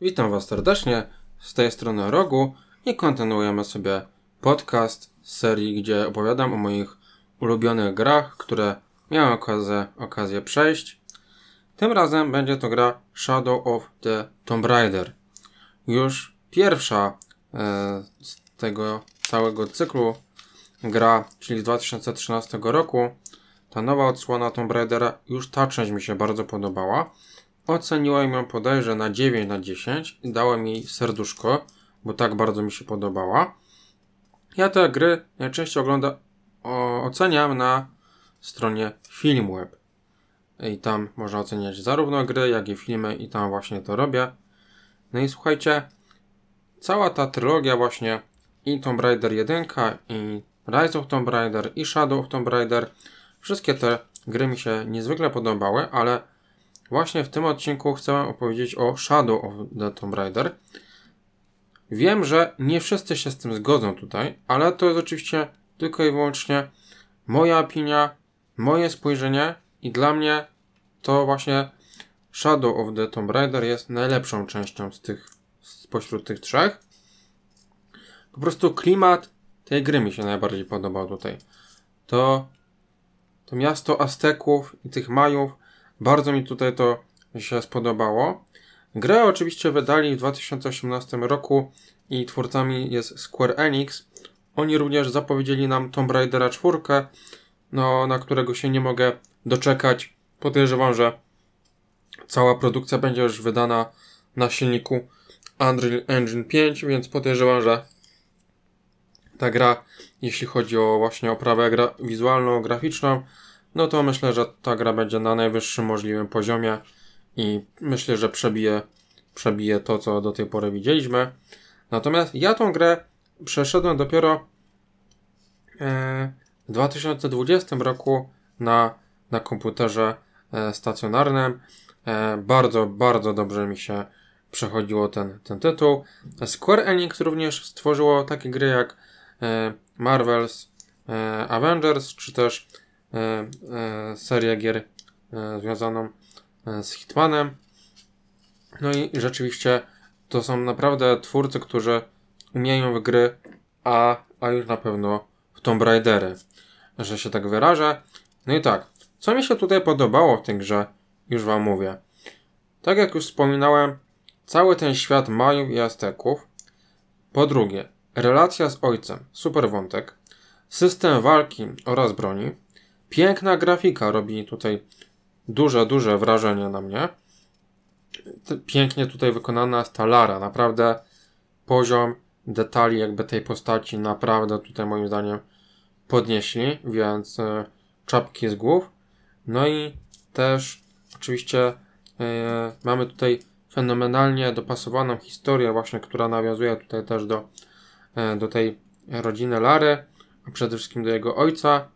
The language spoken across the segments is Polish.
Witam Was serdecznie z tej strony Rogu i kontynuujemy sobie podcast serii, gdzie opowiadam o moich ulubionych grach, które miałem okazję, okazję przejść. Tym razem będzie to gra Shadow of the Tomb Raider. Już pierwsza e, z tego całego cyklu gra, czyli z 2013 roku, ta nowa odsłona Tomb Raidera, już ta część mi się bardzo podobała. Oceniłem ją podejrzę na 9 na 10 i dałem jej serduszko, bo tak bardzo mi się podobała. Ja te gry najczęściej oglądam, o, oceniam na stronie Filmweb. I tam można oceniać zarówno gry, jak i filmy i tam właśnie to robię. No i słuchajcie, cała ta trylogia właśnie i Tomb Raider 1 i Rise of Tomb Raider i Shadow of Tomb Raider wszystkie te gry mi się niezwykle podobały, ale Właśnie w tym odcinku chcę opowiedzieć o Shadow of the Tomb Raider. Wiem, że nie wszyscy się z tym zgodzą tutaj, ale to jest oczywiście tylko i wyłącznie moja opinia, moje spojrzenie i dla mnie to właśnie Shadow of the Tomb Raider jest najlepszą częścią z tych, spośród tych trzech. Po prostu klimat tej gry mi się najbardziej podobał tutaj. To, to miasto Azteków i tych Majów bardzo mi tutaj to się spodobało. Grę oczywiście wydali w 2018 roku i twórcami jest Square Enix. Oni również zapowiedzieli nam Tomb Raidera 4, no, na którego się nie mogę doczekać. Podejrzewam, że cała produkcja będzie już wydana na silniku Unreal Engine 5, więc podejrzewam, że ta gra, jeśli chodzi o właśnie oprawę gra wizualną, graficzną, no to myślę, że ta gra będzie na najwyższym możliwym poziomie i myślę, że przebije, przebije to, co do tej pory widzieliśmy. Natomiast ja tą grę przeszedłem dopiero e, w 2020 roku na, na komputerze e, stacjonarnym. E, bardzo, bardzo dobrze mi się przechodziło ten, ten tytuł. Square Enix również stworzyło takie gry jak Marvel's Avengers, czy też serię gier e, związaną z Hitmanem. No i rzeczywiście to są naprawdę twórcy, którzy umieją w gry, a, a już na pewno w Tomb Raidery, że się tak wyrażę. No i tak, co mi się tutaj podobało w tej grze, już wam mówię. Tak jak już wspominałem, cały ten świat Majów i Azteków. Po drugie, relacja z ojcem, super wątek. System walki oraz broni. Piękna grafika robi tutaj duże, duże wrażenie na mnie. Pięknie tutaj wykonana jest ta Lara. Naprawdę poziom detali jakby tej postaci naprawdę tutaj moim zdaniem podnieśli, więc e, czapki z głów. No i też oczywiście e, mamy tutaj fenomenalnie dopasowaną historię właśnie, która nawiązuje tutaj też do, e, do tej rodziny Lary, a przede wszystkim do jego ojca,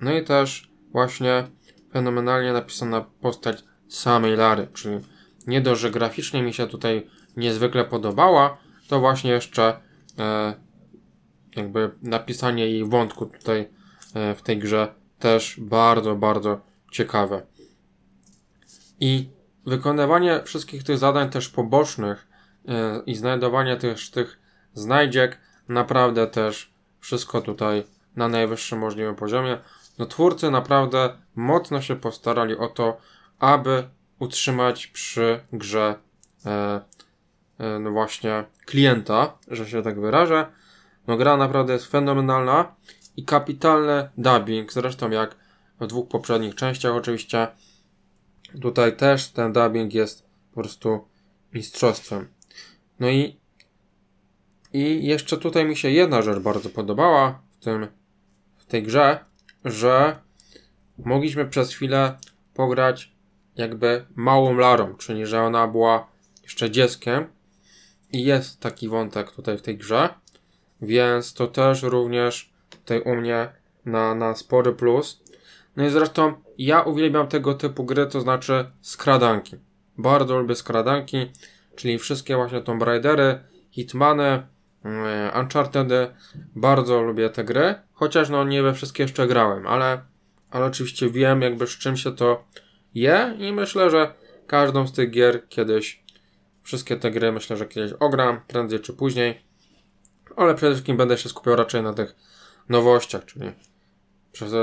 no i też właśnie fenomenalnie napisana postać samej Lary, czyli nie dość, że graficznie mi się tutaj niezwykle podobała, to właśnie jeszcze e, jakby napisanie jej wątku tutaj e, w tej grze też bardzo, bardzo ciekawe. I wykonywanie wszystkich tych zadań też pobocznych i znajdowanie też tych znajdziek naprawdę też wszystko tutaj na najwyższym możliwym poziomie. No twórcy naprawdę mocno się postarali o to, aby utrzymać przy grze e, e, no właśnie klienta, że się tak wyrażę. No gra naprawdę jest fenomenalna i kapitalny dubbing, zresztą jak w dwóch poprzednich częściach oczywiście. Tutaj też ten dubbing jest po prostu mistrzostwem. No i i jeszcze tutaj mi się jedna rzecz bardzo podobała w tym tej grze, że mogliśmy przez chwilę pograć jakby małą Larą, czyli że ona była jeszcze dzieckiem i jest taki wątek tutaj w tej grze, więc to też również tutaj u mnie na, na spory plus. No i zresztą ja uwielbiam tego typu gry, to znaczy skradanki. Bardzo lubię skradanki, czyli wszystkie właśnie Tomb Raidery, Hitmany, Uncharted bardzo lubię te gry, chociaż no nie we wszystkie jeszcze grałem, ale, ale oczywiście wiem jakby z czym się to je i myślę, że każdą z tych gier kiedyś wszystkie te gry myślę, że kiedyś ogram, prędzej czy później. Ale przede wszystkim będę się skupiał raczej na tych nowościach, czyli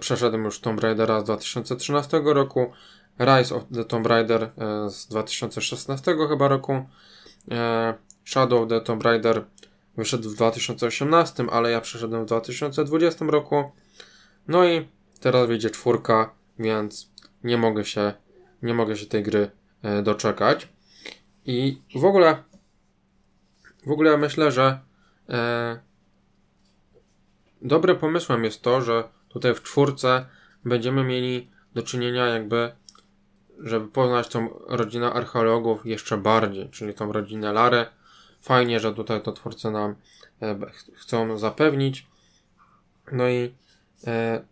przeszedłem już Tomb Raidera z 2013 roku, Rise of the Tomb Raider e, z 2016 chyba roku, e, Shadow of the Tomb Raider wyszedł w 2018, ale ja przeszedłem w 2020 roku. No i teraz wyjdzie czwórka, więc nie mogę się, nie mogę się tej gry e, doczekać. I w ogóle, w ogóle myślę, że e, dobrym pomysłem jest to, że tutaj w czwórce będziemy mieli do czynienia jakby, żeby poznać tą rodzinę archeologów jeszcze bardziej, czyli tą rodzinę Lary. Fajnie, że tutaj to twórcy nam e, chcą zapewnić. No i e,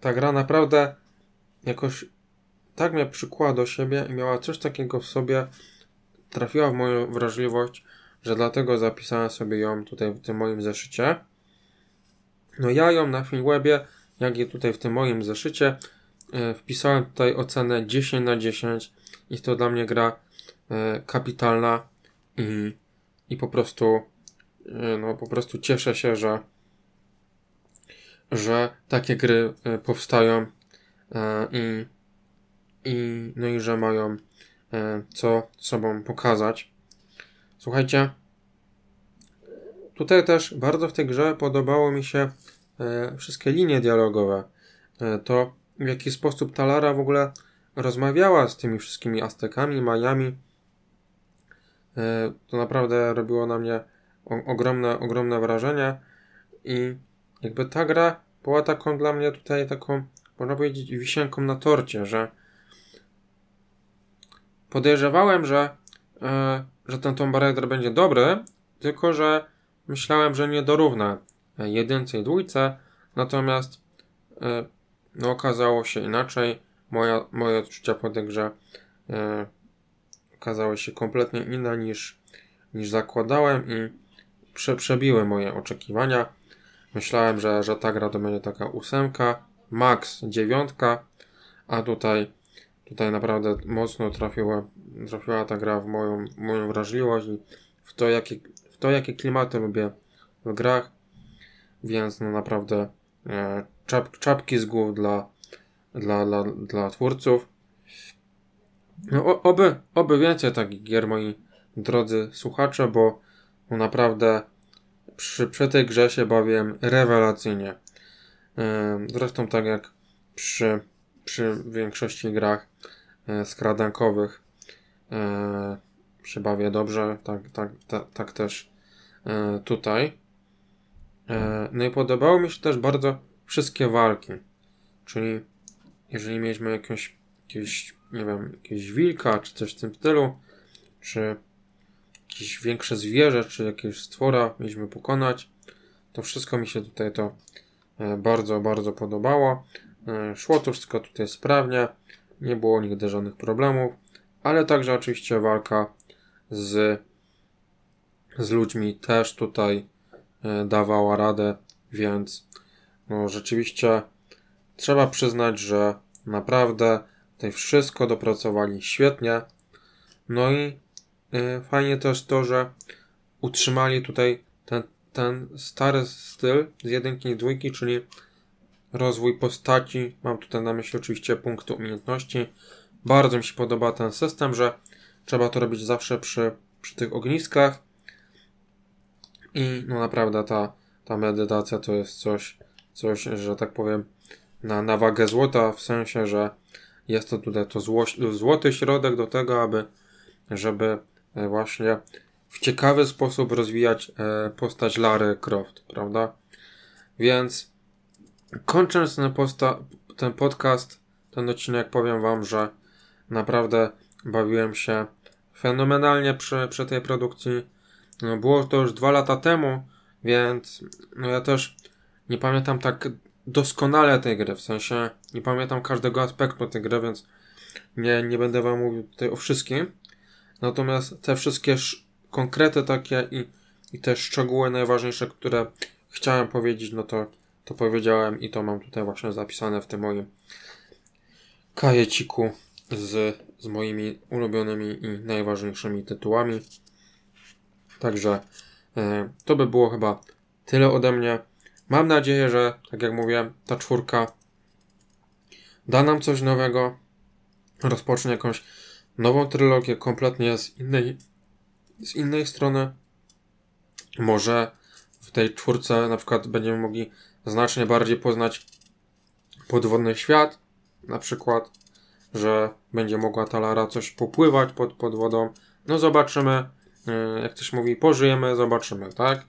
ta gra naprawdę jakoś tak mnie przykłada do siebie i miała coś takiego w sobie, trafiła w moją wrażliwość, że dlatego zapisałem sobie ją tutaj w tym moim zeszycie. No ja ją na Filmwebie, jak i tutaj w tym moim zeszycie, e, wpisałem tutaj ocenę 10 na 10. Jest to dla mnie gra kapitalna i, i po prostu e, no po prostu cieszę się, że że takie gry powstają i, i no i że mają co sobą pokazać. Słuchajcie, tutaj też bardzo w tej grze podobało mi się e, wszystkie linie dialogowe. E, to w jaki sposób Talara w ogóle rozmawiała z tymi wszystkimi Aztekami, Majami. E, to naprawdę robiło na mnie ogromne, ogromne wrażenie i jakby ta gra była taką dla mnie tutaj taką, można powiedzieć, wisienką na torcie, że podejrzewałem, że, e, że ten Tomb Raider będzie dobry, tylko że myślałem, że nie dorówna jedynce i dwójce, natomiast e, no, okazało się inaczej. Moja, moje odczucia po tej grze okazały się kompletnie inne niż, niż zakładałem i prze, przebiły moje oczekiwania. Myślałem, że, że ta gra to będzie taka ósemka, max dziewiątka, a tutaj tutaj naprawdę mocno trafiła, trafiła ta gra w moją, moją wrażliwość i w to, jakie, w to, jakie klimaty lubię w grach, więc no naprawdę e, czap, czapki z głów dla, dla, dla, dla twórców. No, oby, oby więcej takich gier, moi drodzy słuchacze, bo naprawdę przy, przy tej grze się bawiłem rewelacyjnie. Zresztą tak jak przy przy większości grach e, skradankowych e, się bawię dobrze, tak, tak, tak, tak też e, tutaj. No i podobało mi się też bardzo wszystkie walki, czyli jeżeli mieliśmy jakąś, jakieś, nie wiem, jakieś wilka, czy coś w tym stylu, czy jakieś większe zwierzę, czy jakieś stwora mieliśmy pokonać, to wszystko mi się tutaj to e, bardzo, bardzo podobało. E, szło to wszystko tutaj sprawnie, nie było nigdy żadnych problemów, ale także oczywiście walka z, z ludźmi też tutaj e, dawała radę, więc no rzeczywiście trzeba przyznać, że naprawdę tutaj wszystko dopracowali świetnie. No i y, fajnie też to, że utrzymali tutaj ten, ten stary styl z jedynki i dwójki, czyli rozwój postaci. Mam tutaj na myśli oczywiście punkty umiejętności. Bardzo mi się podoba ten system, że trzeba to robić zawsze przy, przy tych ogniskach. I no naprawdę ta, ta medytacja to jest coś, coś, że tak powiem, na, na wagę złota, w sensie, że jest to tutaj to zło, złoty środek do tego, aby żeby e, właśnie w ciekawy sposób rozwijać e, postać Lary Croft, prawda? Więc Kończąc ten, posta, ten podcast, ten odcinek, powiem Wam, że naprawdę bawiłem się fenomenalnie przy, przy tej produkcji. No, było to już dwa lata temu, więc no ja też nie pamiętam tak doskonale tej gry, w sensie nie pamiętam każdego aspektu tej gry, więc nie, nie będę Wam mówił tutaj o wszystkim. Natomiast te wszystkie konkrety takie i, i te szczegóły najważniejsze, które chciałem powiedzieć, no to to powiedziałem i to mam tutaj właśnie zapisane w tym moim kajeciku. z, z moimi ulubionymi i najważniejszymi tytułami. Także e, to by było chyba tyle ode mnie. Mam nadzieję, że, tak jak mówiłem, ta czwórka da nam coś nowego, rozpocznie jakąś nową trylogię kompletnie z innej, z innej strony. Może w tej czwórce na przykład będziemy mogli znacznie bardziej poznać podwodny świat, na przykład, że będzie mogła ta Lara coś popływać pod, pod wodą. No zobaczymy, e, jak ktoś mówi, pożyjemy, zobaczymy, tak?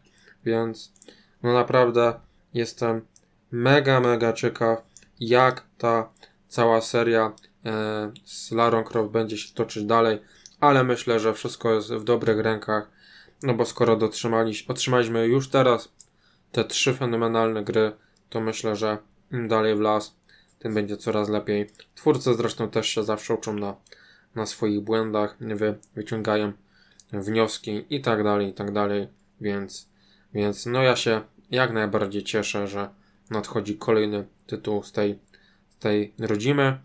Więc no naprawdę jestem mega, mega ciekaw, jak ta cała seria e, z Larą Croft będzie się toczyć dalej, ale myślę, że wszystko jest w dobrych rękach, no bo skoro otrzymaliśmy już teraz te trzy fenomenalne gry, to myślę, że im dalej w las, tym będzie coraz lepiej. Twórcy zresztą też się zawsze uczą na, na swoich błędach, wy, wyciągają wnioski i tak dalej, i tak dalej, więc, więc no ja się jak najbardziej cieszę, że nadchodzi kolejny tytuł z tej, z tej rodzimy.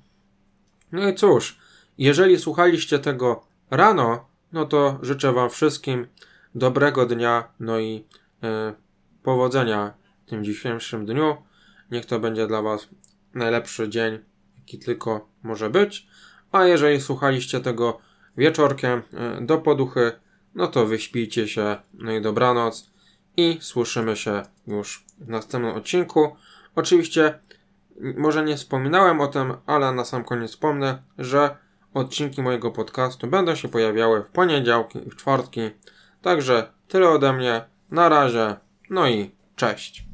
No i cóż, jeżeli słuchaliście tego rano, no to życzę Wam wszystkim dobrego dnia, no i e, powodzenia w tym dzisiejszym dniu. Niech to będzie dla Was najlepszy dzień, jaki tylko może być. A jeżeli słuchaliście tego wieczorkiem e, do poduchy, no to wyśpijcie się, no i dobranoc i słyszymy się już w następnym odcinku. Oczywiście, może nie wspominałem o tym, ale na sam koniec wspomnę, że odcinki mojego podcastu będą się pojawiały w poniedziałki i w czwartki. Także tyle ode mnie. Na razie. No i cześć.